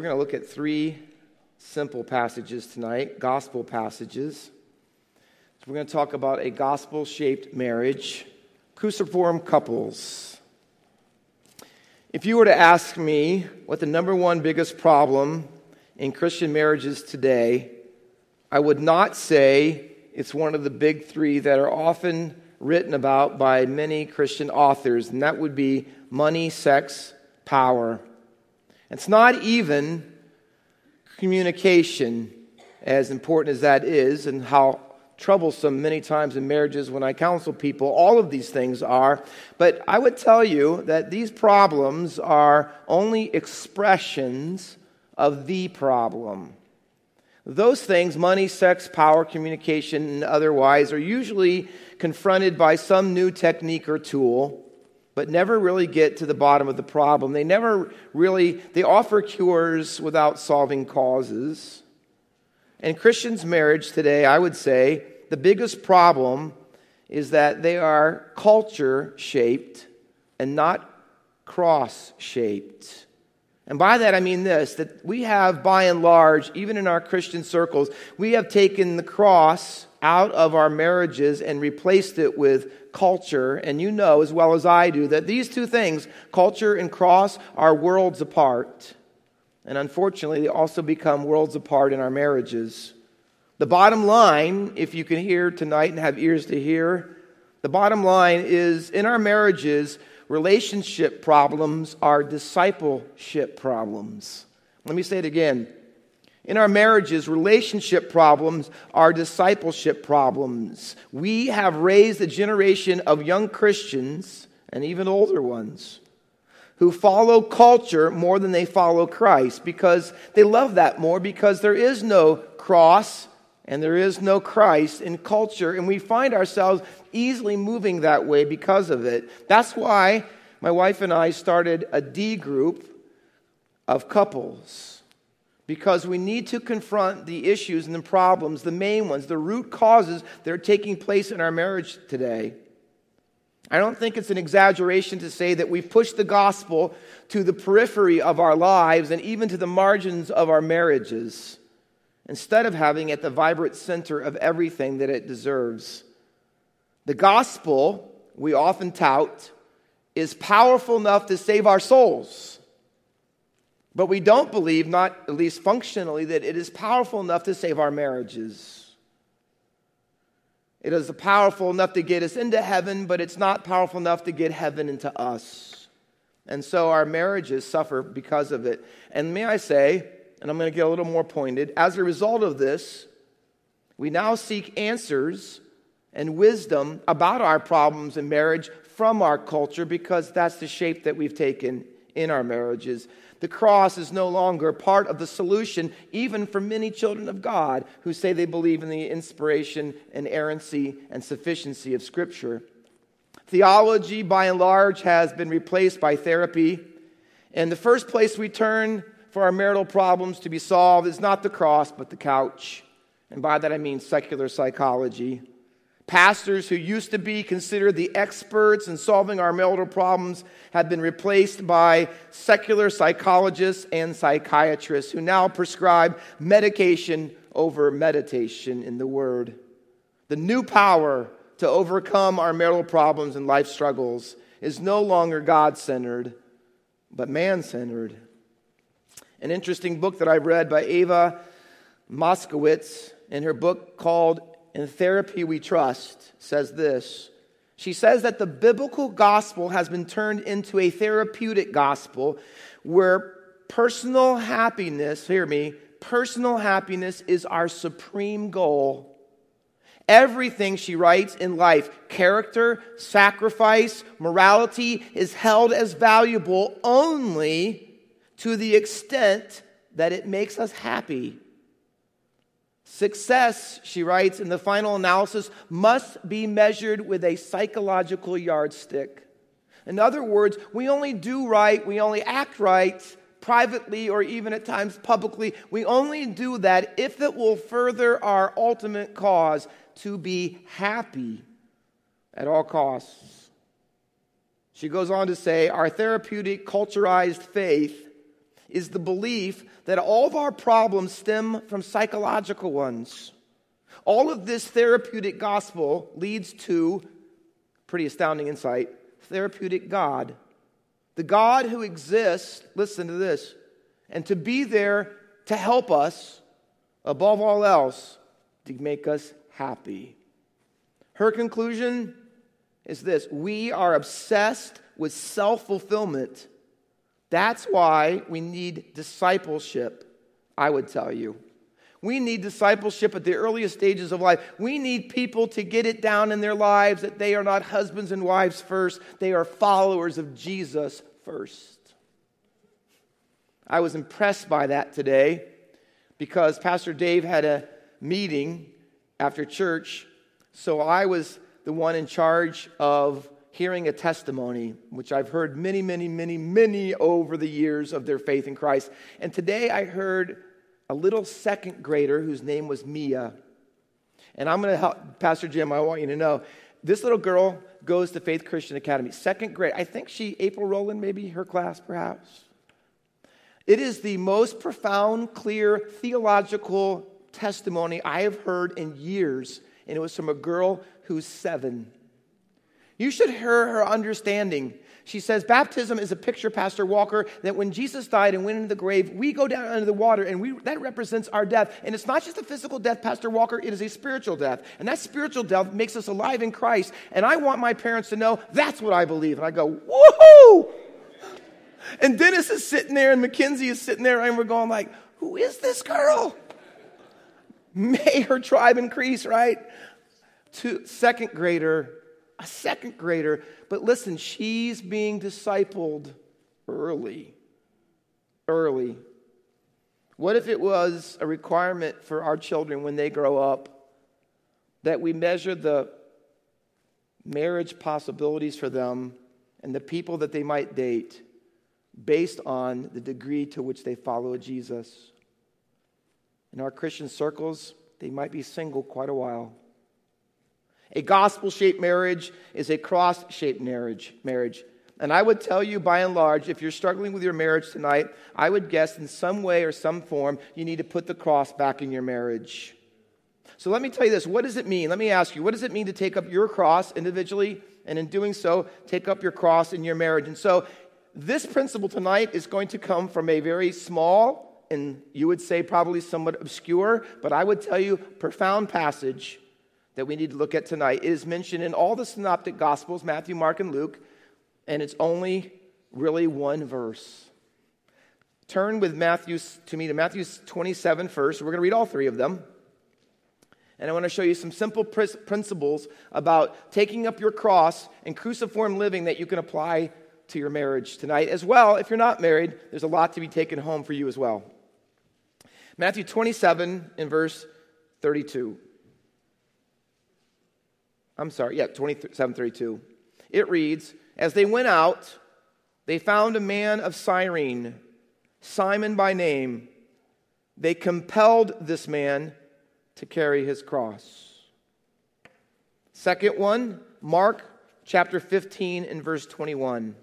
we're going to look at three simple passages tonight, gospel passages. So we're going to talk about a gospel shaped marriage, cruciform couples. If you were to ask me what the number one biggest problem in Christian marriages today, I would not say it's one of the big three that are often written about by many Christian authors, and that would be money, sex, power. It's not even communication, as important as that is, and how troublesome many times in marriages when I counsel people, all of these things are. But I would tell you that these problems are only expressions of the problem. Those things, money, sex, power, communication, and otherwise, are usually confronted by some new technique or tool but never really get to the bottom of the problem. They never really they offer cures without solving causes. And Christians' marriage today, I would say, the biggest problem is that they are culture shaped and not cross shaped. And by that I mean this that we have, by and large, even in our Christian circles, we have taken the cross out of our marriages and replaced it with culture. And you know as well as I do that these two things, culture and cross, are worlds apart. And unfortunately, they also become worlds apart in our marriages. The bottom line, if you can hear tonight and have ears to hear, the bottom line is in our marriages, relationship problems are discipleship problems. Let me say it again. In our marriages, relationship problems are discipleship problems. We have raised a generation of young Christians and even older ones who follow culture more than they follow Christ because they love that more because there is no cross and there is no Christ in culture, and we find ourselves easily moving that way because of it. That's why my wife and I started a D group of couples because we need to confront the issues and the problems, the main ones, the root causes that are taking place in our marriage today. I don't think it's an exaggeration to say that we've pushed the gospel to the periphery of our lives and even to the margins of our marriages instead of having it the vibrant center of everything that it deserves. The gospel, we often tout, is powerful enough to save our souls. But we don't believe, not at least functionally, that it is powerful enough to save our marriages. It is powerful enough to get us into heaven, but it's not powerful enough to get heaven into us. And so our marriages suffer because of it. And may I say, and I'm going to get a little more pointed, as a result of this, we now seek answers and wisdom about our problems in marriage from our culture because that's the shape that we've taken in our marriages the cross is no longer part of the solution, even for many children of God who say they believe in the inspiration, inerrancy, and sufficiency of Scripture. Theology, by and large, has been replaced by therapy. And the first place we turn for our marital problems to be solved is not the cross, but the couch. And by that I mean secular psychology. Pastors who used to be considered the experts in solving our marital problems have been replaced by secular psychologists and psychiatrists who now prescribe medication over meditation in the Word. The new power to overcome our marital problems and life struggles is no longer God centered, but man centered. An interesting book that I read by Eva Moskowitz in her book called in Therapy We Trust says this. She says that the biblical gospel has been turned into a therapeutic gospel where personal happiness, hear me, personal happiness is our supreme goal. Everything, she writes, in life, character, sacrifice, morality, is held as valuable only to the extent that it makes us happy. Success, she writes in the final analysis, must be measured with a psychological yardstick. In other words, we only do right, we only act right privately or even at times publicly. We only do that if it will further our ultimate cause to be happy at all costs. She goes on to say, Our therapeutic, culturized faith is the belief that all of our problems stem from psychological ones. All of this therapeutic gospel leads to pretty astounding insight therapeutic God. The God who exists, listen to this, and to be there to help us, above all else, to make us happy. Her conclusion is this we are obsessed with self fulfillment. That's why we need discipleship, I would tell you. We need discipleship at the earliest stages of life. We need people to get it down in their lives that they are not husbands and wives first, they are followers of Jesus first. I was impressed by that today because Pastor Dave had a meeting after church. So I was the one in charge of hearing a testimony, which I've heard many, many, many, many over the years of their faith in Christ. And today I heard a little second grader whose name was Mia. And I'm going to help, Pastor Jim, I want you to know this little girl goes to Faith Christian Academy, second grade. I think she, April Rowland, maybe her class perhaps. It is the most profound, clear theological testimony I have heard in years, and it was from a girl who's seven. You should hear her understanding. She says, Baptism is a picture, Pastor Walker, that when Jesus died and went into the grave, we go down under the water, and we, that represents our death. And it's not just a physical death, Pastor Walker, it is a spiritual death. And that spiritual death makes us alive in Christ. And I want my parents to know that's what I believe. And I go, woohoo! And Dennis is sitting there and Mackenzie is sitting there and we're going like, who is this girl? May her tribe increase, right? To second grader, a second grader. But listen, she's being discipled early. Early. What if it was a requirement for our children when they grow up that we measure the marriage possibilities for them and the people that they might date based on the degree to which they follow Jesus. In our Christian circles, they might be single quite a while. A gospel shaped marriage is a cross shaped marriage, marriage. And I would tell you, by and large, if you're struggling with your marriage tonight, I would guess in some way or some form you need to put the cross back in your marriage. So let me tell you this what does it mean? Let me ask you, what does it mean to take up your cross individually? And in doing so, take up your cross in your marriage. And so this principle tonight is going to come from a very small and you would say probably somewhat obscure, but I would tell you profound passage that we need to look at tonight. Is mentioned in all the synoptic gospels, Matthew, Mark, and Luke, and it's only really one verse. Turn with Matthew to me to Matthew 27 first. We're going to read all three of them. And I want to show you some simple principles about taking up your cross and cruciform living that you can apply to your marriage tonight. As well, if you're not married, there's a lot to be taken home for you as well. Matthew 27 in verse 32. I'm sorry, yeah, 2732. It reads As they went out, they found a man of Cyrene, Simon by name. They compelled this man to carry his cross. Second one, Mark chapter 15 and verse 21.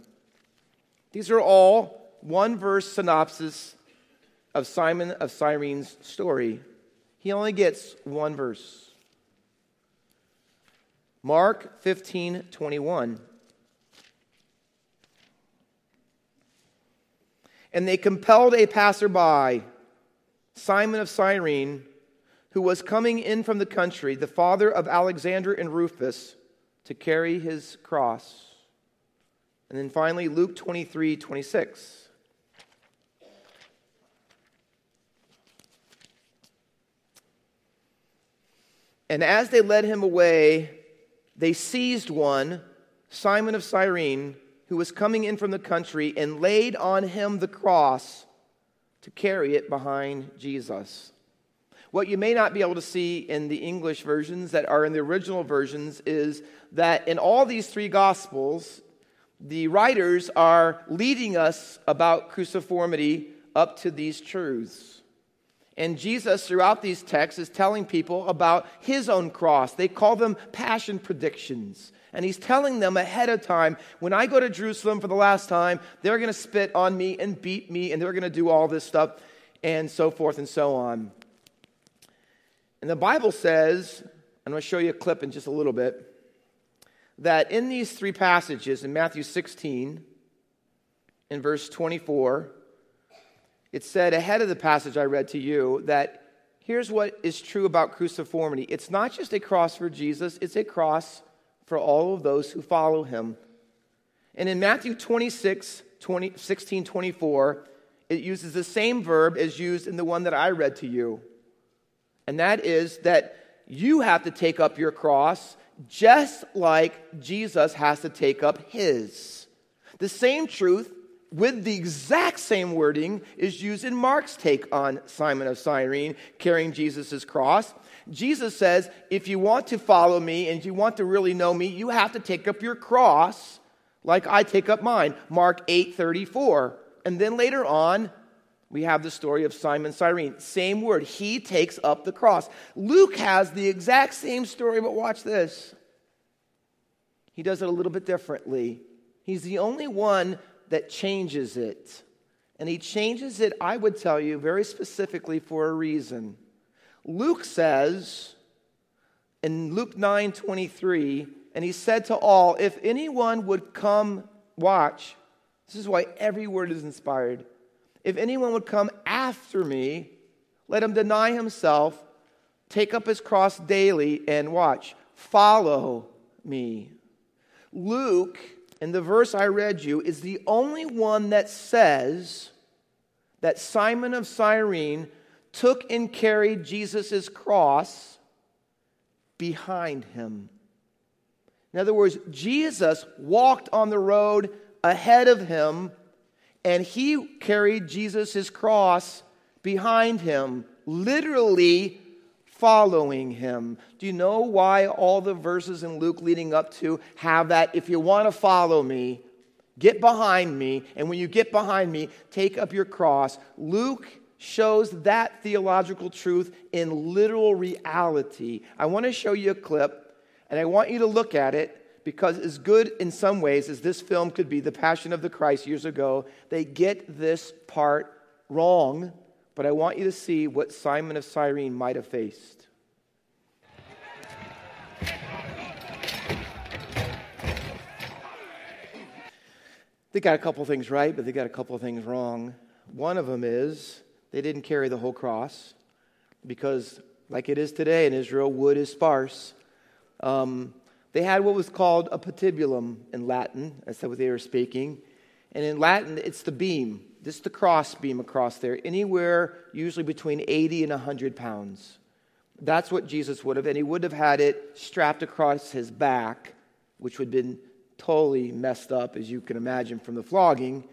These are all one verse synopsis of Simon of Cyrene's story. He only gets one verse. Mark 15 21. And they compelled a passerby, Simon of Cyrene, who was coming in from the country, the father of Alexander and Rufus, to carry his cross. And then finally, Luke 23 26. And as they led him away, they seized one, Simon of Cyrene, who was coming in from the country, and laid on him the cross to carry it behind Jesus. What you may not be able to see in the English versions that are in the original versions is that in all these three Gospels, the writers are leading us about cruciformity up to these truths. And Jesus, throughout these texts, is telling people about his own cross. They call them passion predictions. And he's telling them ahead of time when I go to Jerusalem for the last time, they're going to spit on me and beat me, and they're going to do all this stuff, and so forth and so on. And the Bible says, I'm going to show you a clip in just a little bit, that in these three passages, in Matthew 16, in verse 24, it said ahead of the passage I read to you that here's what is true about cruciformity it's not just a cross for Jesus, it's a cross for all of those who follow him. And in Matthew 26, 20, 16, 24, it uses the same verb as used in the one that I read to you. And that is that you have to take up your cross just like Jesus has to take up his. The same truth with the exact same wording is used in Mark's take on Simon of Cyrene carrying Jesus' cross. Jesus says, if you want to follow me and you want to really know me, you have to take up your cross like I take up mine. Mark 8 34. And then later on, we have the story of Simon Cyrene. Same word. He takes up the cross. Luke has the exact same story, but watch this. He does it a little bit differently. He's the only one that changes it. And he changes it, I would tell you, very specifically for a reason. Luke says in Luke 9 23, and he said to all, If anyone would come watch, this is why every word is inspired. If anyone would come after me, let him deny himself, take up his cross daily, and watch, follow me. Luke in the verse I read you is the only one that says that Simon of Cyrene took and carried Jesus' cross behind him. In other words, Jesus walked on the road ahead of him, and he carried Jesus' cross behind him, literally following him. Do you know why all the verses in Luke leading up to have that? If you want to follow me, get behind me. And when you get behind me, take up your cross. Luke shows that theological truth in literal reality. I want to show you a clip, and I want you to look at it because, as good in some ways as this film could be, The Passion of the Christ years ago, they get this part wrong but I want you to see what Simon of Cyrene might have faced. They got a couple things right, but they got a couple things wrong. One of them is they didn't carry the whole cross because, like it is today in Israel, wood is sparse. Um, they had what was called a patibulum in Latin. That's what they were speaking. And in Latin, it's the beam. This is the cross beam across there, anywhere usually between 80 and 100 pounds. That's what Jesus would have, and he would have had it strapped across his back, which would have been totally messed up, as you can imagine, from the flogging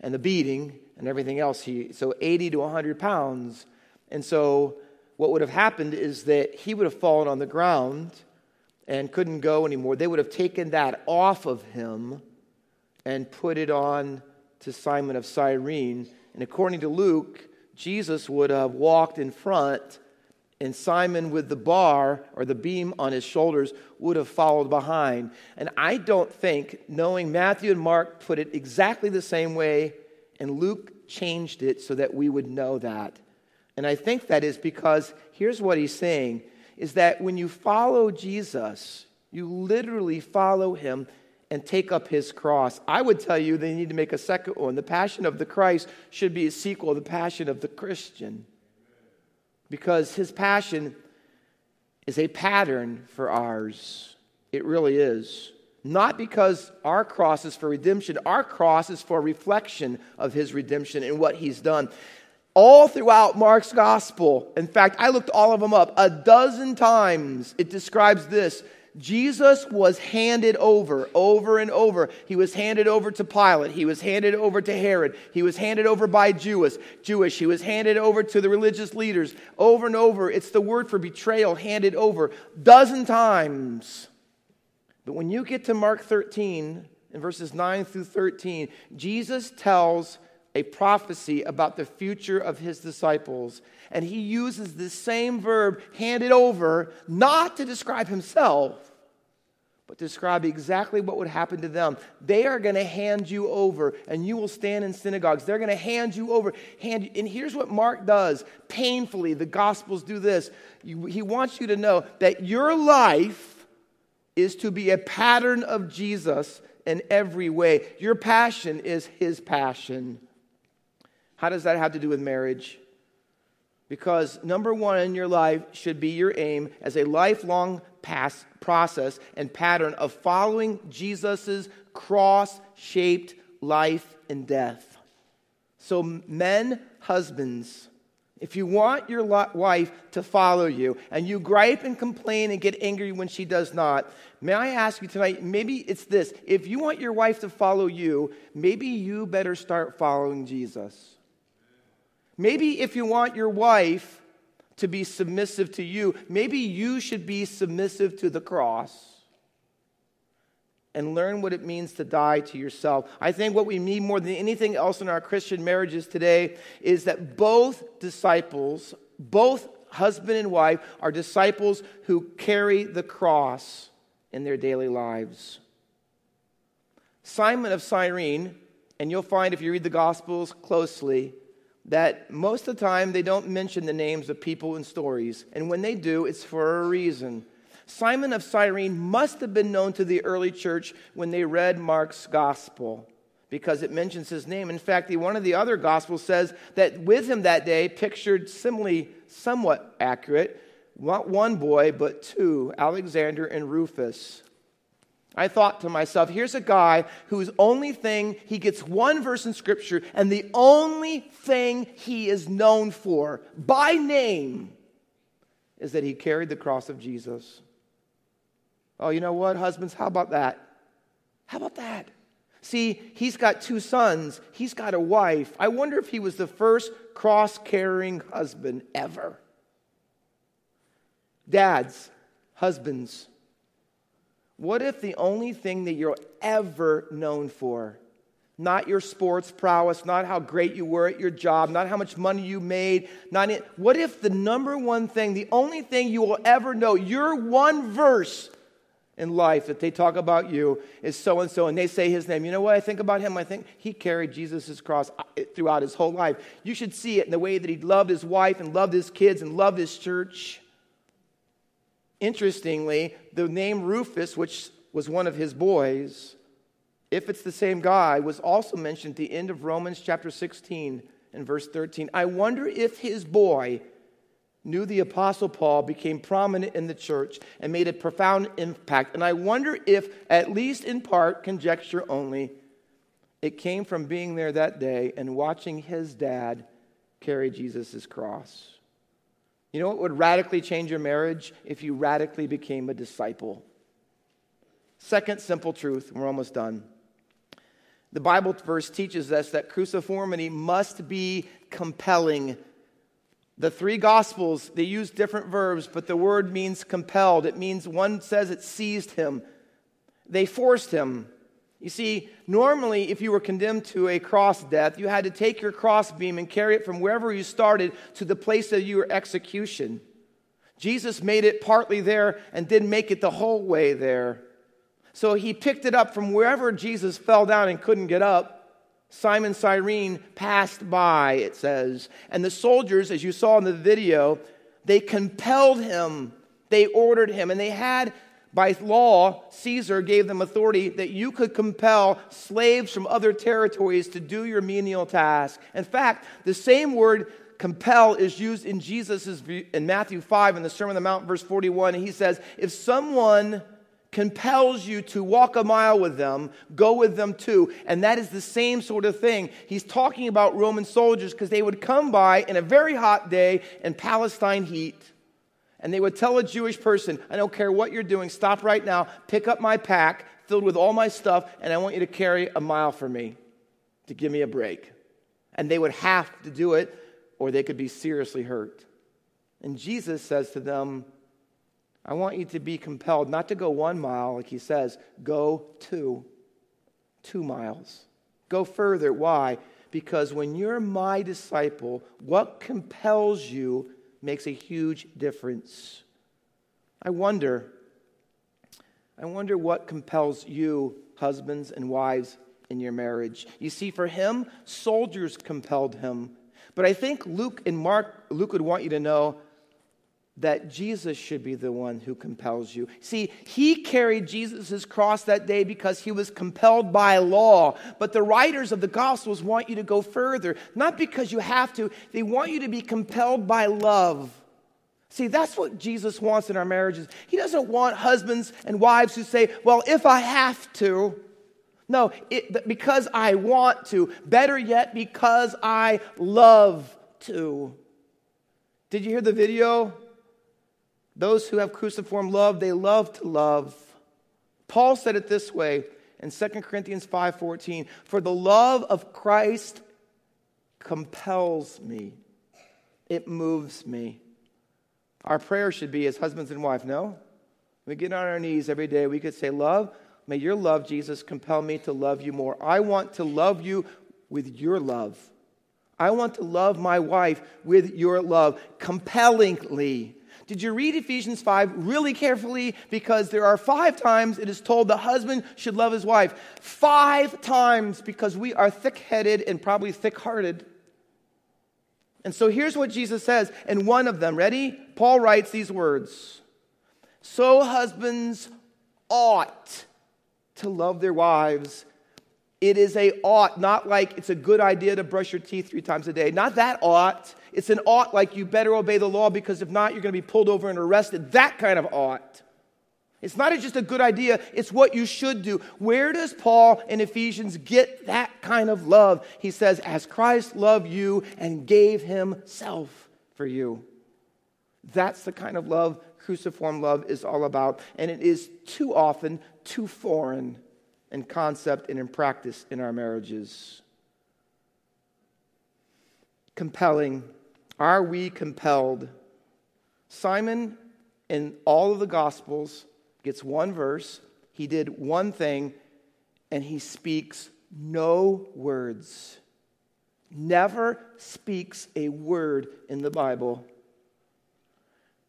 and the beating and everything else. He, so 80 to 100 pounds. And so what would have happened is that he would have fallen on the ground and couldn't go anymore. They would have taken that off of him and put it on to Simon of Cyrene. And according to Luke, Jesus would have walked in front, and Simon, with the bar or the beam on his shoulders, would have followed behind. And I don't think, knowing Matthew and Mark put it exactly the same way, and Luke changed it so that we would know that. And I think that is because here's what he's saying is that when you follow Jesus, you literally follow him and take up his cross. I would tell you they need to make a second one. The Passion of the Christ should be a sequel, to The Passion of the Christian. Because his passion is a pattern for ours. It really is. Not because our cross is for redemption, our cross is for reflection of his redemption and what he's done. All throughout Mark's gospel, in fact, I looked all of them up a dozen times, it describes this Jesus was handed over, over and over. He was handed over to Pilate. He was handed over to Herod. He was handed over by Jewish. Jewish. He was handed over to the religious leaders. Over and over. It's the word for betrayal, handed over, dozen times. But when you get to Mark 13, in verses 9 through 13, Jesus tells a prophecy about the future of his disciples. And he uses this same verb, handed over, not to describe himself, but describe exactly what would happen to them. They are going to hand you over, and you will stand in synagogues. They're going to hand you over. Hand and here's what Mark does painfully, the Gospels do this. he wants you to know that your life is to be a pattern of Jesus in every way. Your passion is his passion. How does that have to do with marriage? Because number one in your life should be your aim as a lifelong pass, process and pattern of following Jesus' cross shaped life and death. So, men, husbands, if you want your wife to follow you and you gripe and complain and get angry when she does not, may I ask you tonight, maybe it's this. If you want your wife to follow you, maybe you better start following Jesus. Maybe if you want your wife to be submissive to you, maybe you should be submissive to the cross and learn what it means to die to yourself. I think what we need more than anything else in our Christian marriages today is that both disciples, both husband and wife, are disciples who carry the cross in their daily lives. Simon of Cyrene, and you'll find if you read the Gospels closely, that most of the time they don't mention the names of people and stories. And when they do, it's for a reason. Simon of Cyrene must have been known to the early church when they read Mark's gospel because it mentions his name. In fact, one of the other gospels says that with him that day, pictured similarly somewhat accurate, not one boy, but two, Alexander and Rufus. I thought to myself, here's a guy whose only thing, he gets one verse in Scripture, and the only thing he is known for by name is that he carried the cross of Jesus. Oh, you know what, husbands? How about that? How about that? See, he's got two sons, he's got a wife. I wonder if he was the first cross carrying husband ever. Dads, husbands, what if the only thing that you're ever known for, not your sports prowess, not how great you were at your job, not how much money you made, not what if the number one thing, the only thing you will ever know, your one verse in life that they talk about you is so and so, and they say his name. You know what I think about him? I think he carried Jesus' cross uh, throughout his whole life. You should see it in the way that he loved his wife and loved his kids and loved his church. Interestingly, the name Rufus, which was one of his boys, if it's the same guy, was also mentioned at the end of Romans chapter 16 and verse 13. I wonder if his boy knew the Apostle Paul, became prominent in the church, and made a profound impact. And I wonder if, at least in part, conjecture only, it came from being there that day and watching his dad carry Jesus' cross. You know what would radically change your marriage? If you radically became a disciple. Second simple truth, we're almost done. The Bible verse teaches us that cruciformity must be compelling the three gospels, they use different verbs, but the word means compelled. It means one says it seized him. They forced him. You see, normally, if you were condemned to a cross death, you had to take your crossbeam and carry it from wherever you started to the place of your execution. Jesus made it partly there and didn't make it the whole way there. So he picked it up from wherever Jesus fell down and couldn't get up Simon Cyrene passed by, it says. And the soldiers, as you saw in the video, they compelled him, they ordered him, and they had, by law, Caesar gave them authority that you could compel slaves from other territories to do your menial task. In fact, the same word compel is used in Jesus' in Matthew 5 in the Sermon on the Mount, verse 41. He says, If someone compels you to walk a mile with them, go with them too. And that is the same sort of thing. He's talking about Roman soldiers because they would come by in a very hot day in Palestine heat. And they would tell a Jewish person, I don't care what you're doing, stop right now, pick up my pack filled with all my stuff, and I want you to carry a mile for me to give me a break. And they would have to do it, or they could be seriously hurt. And Jesus says to them, I want you to be compelled not to go one mile, like he says, go two. Two miles. Go further. Why? Because when you're my disciple, what compels you makes a huge difference. I wonder, I wonder what compels you, husbands and wives, in your marriage. You see, for him, soldiers compelled him. But I think Luke and Mark, Luke would want you to know that Jesus should be the one who compels you. See, he carried Jesus' cross that day because he was compelled by law. But the writers of the Gospels want you to go further, not because you have to, they want you to be compelled by love. See, that's what Jesus wants in our marriages. He doesn't want husbands and wives who say, Well, if I have to. No, it, because I want to. Better yet, because I love to. Did you hear the video? Those who have cruciform love, they love to love. Paul said it this way in 2 Corinthians 5:14, "For the love of Christ compels me. It moves me." Our prayer should be as husbands and wives, no? We get on our knees every day, we could say, "Love, May your love, Jesus, compel me to love you more. I want to love you with your love. I want to love my wife with your love compellingly. Did you read Ephesians 5 really carefully? Because there are five times it is told the husband should love his wife. Five times because we are thick headed and probably thick hearted. And so here's what Jesus says, and one of them, ready? Paul writes these words So husbands ought to love their wives. It is a ought, not like it's a good idea to brush your teeth three times a day. Not that ought. It's an ought like you better obey the law because if not, you're going to be pulled over and arrested. That kind of ought. It's not just a good idea, it's what you should do. Where does Paul in Ephesians get that kind of love? He says, As Christ loved you and gave himself for you. That's the kind of love cruciform love is all about. And it is too often too foreign in concept and in practice in our marriages. Compelling. Are we compelled? Simon, in all of the Gospels, gets one verse. He did one thing, and he speaks no words. Never speaks a word in the Bible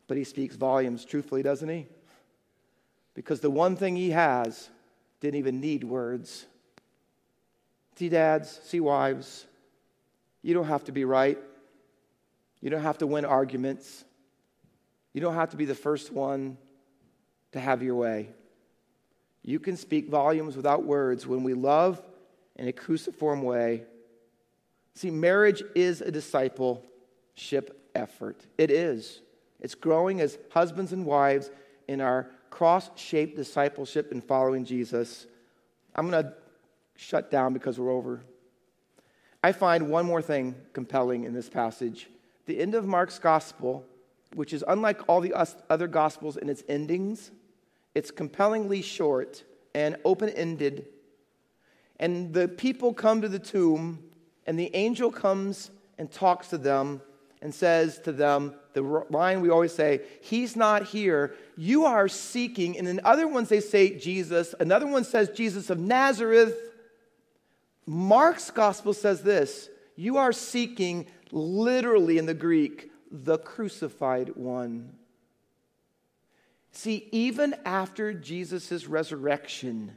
but he speaks volumes truthfully, doesn't he? Because the one thing he has didn't even need words. See, dads, see, wives, you don't have to be right. You don't have to win arguments. You don't have to be the first one to have your way. You can speak volumes without words when we love in a cruciform way. See, marriage is a discipleship effort. It is. It's growing as husbands and wives in our cross shaped discipleship and following Jesus. I'm going to shut down because we're over. I find one more thing compelling in this passage. The end of Mark's gospel, which is unlike all the other gospels in its endings, it's compellingly short and open ended. And the people come to the tomb, and the angel comes and talks to them and says to them, the line we always say, He's not here. You are seeking. And in other ones, they say Jesus. Another one says Jesus of Nazareth. Mark's gospel says this You are seeking, literally in the Greek, the crucified one. See, even after Jesus' resurrection,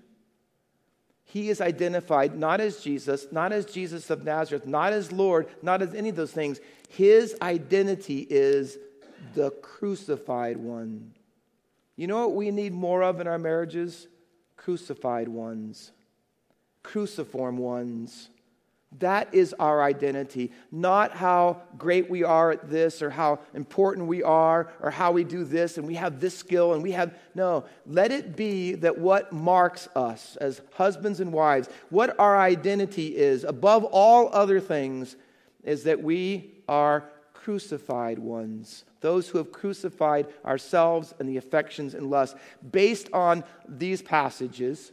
he is identified not as Jesus, not as Jesus of Nazareth, not as Lord, not as any of those things. His identity is the crucified one. You know what we need more of in our marriages? Crucified ones, cruciform ones. That is our identity, not how great we are at this or how important we are or how we do this and we have this skill and we have. No, let it be that what marks us as husbands and wives, what our identity is above all other things, is that we are crucified ones. Those who have crucified ourselves and the affections and lusts. Based on these passages,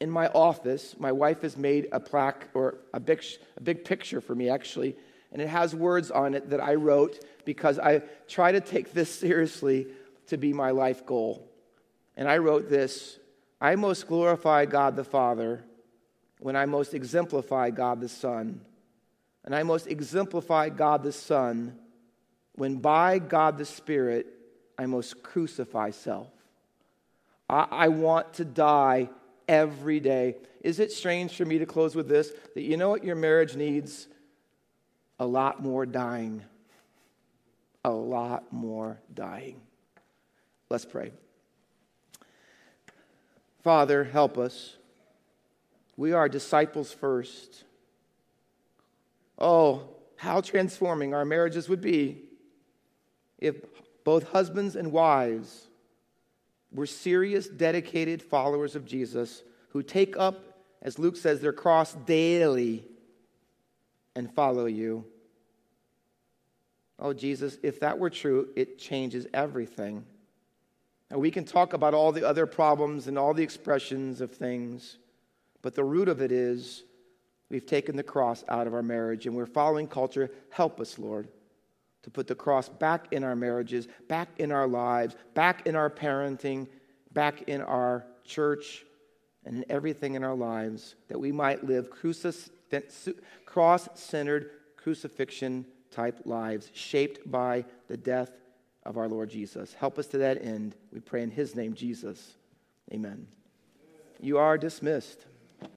in my office, my wife has made a plaque or a big, a big picture for me, actually, and it has words on it that I wrote because I try to take this seriously to be my life goal. And I wrote this I most glorify God the Father when I most exemplify God the Son and I most exemplify God the Son when by God the Spirit I most crucify self. I, I want to die every day. Is it strange for me to close with this? That you know what your marriage needs? A lot more dying. A lot more dying. Let's pray. Father, help us. We are disciples first. Oh, how transforming our marriages would be if both husbands and wives were serious, dedicated followers of Jesus who take up, as Luke says, their cross daily and follow you. Oh, Jesus, if that were true, it changes everything. And we can talk about all the other problems and all the expressions of things, but the root of it is we've taken the cross out of our marriage and we're following culture. Help us, Lord, to put the cross back in our marriages, back in our lives, back in our parenting, back in our church, and in everything in our lives, that we might live cross centered crucifixion type lives shaped by the death of our Lord Jesus. Help us to that end. We pray in his name, Jesus. Amen. You are dismissed.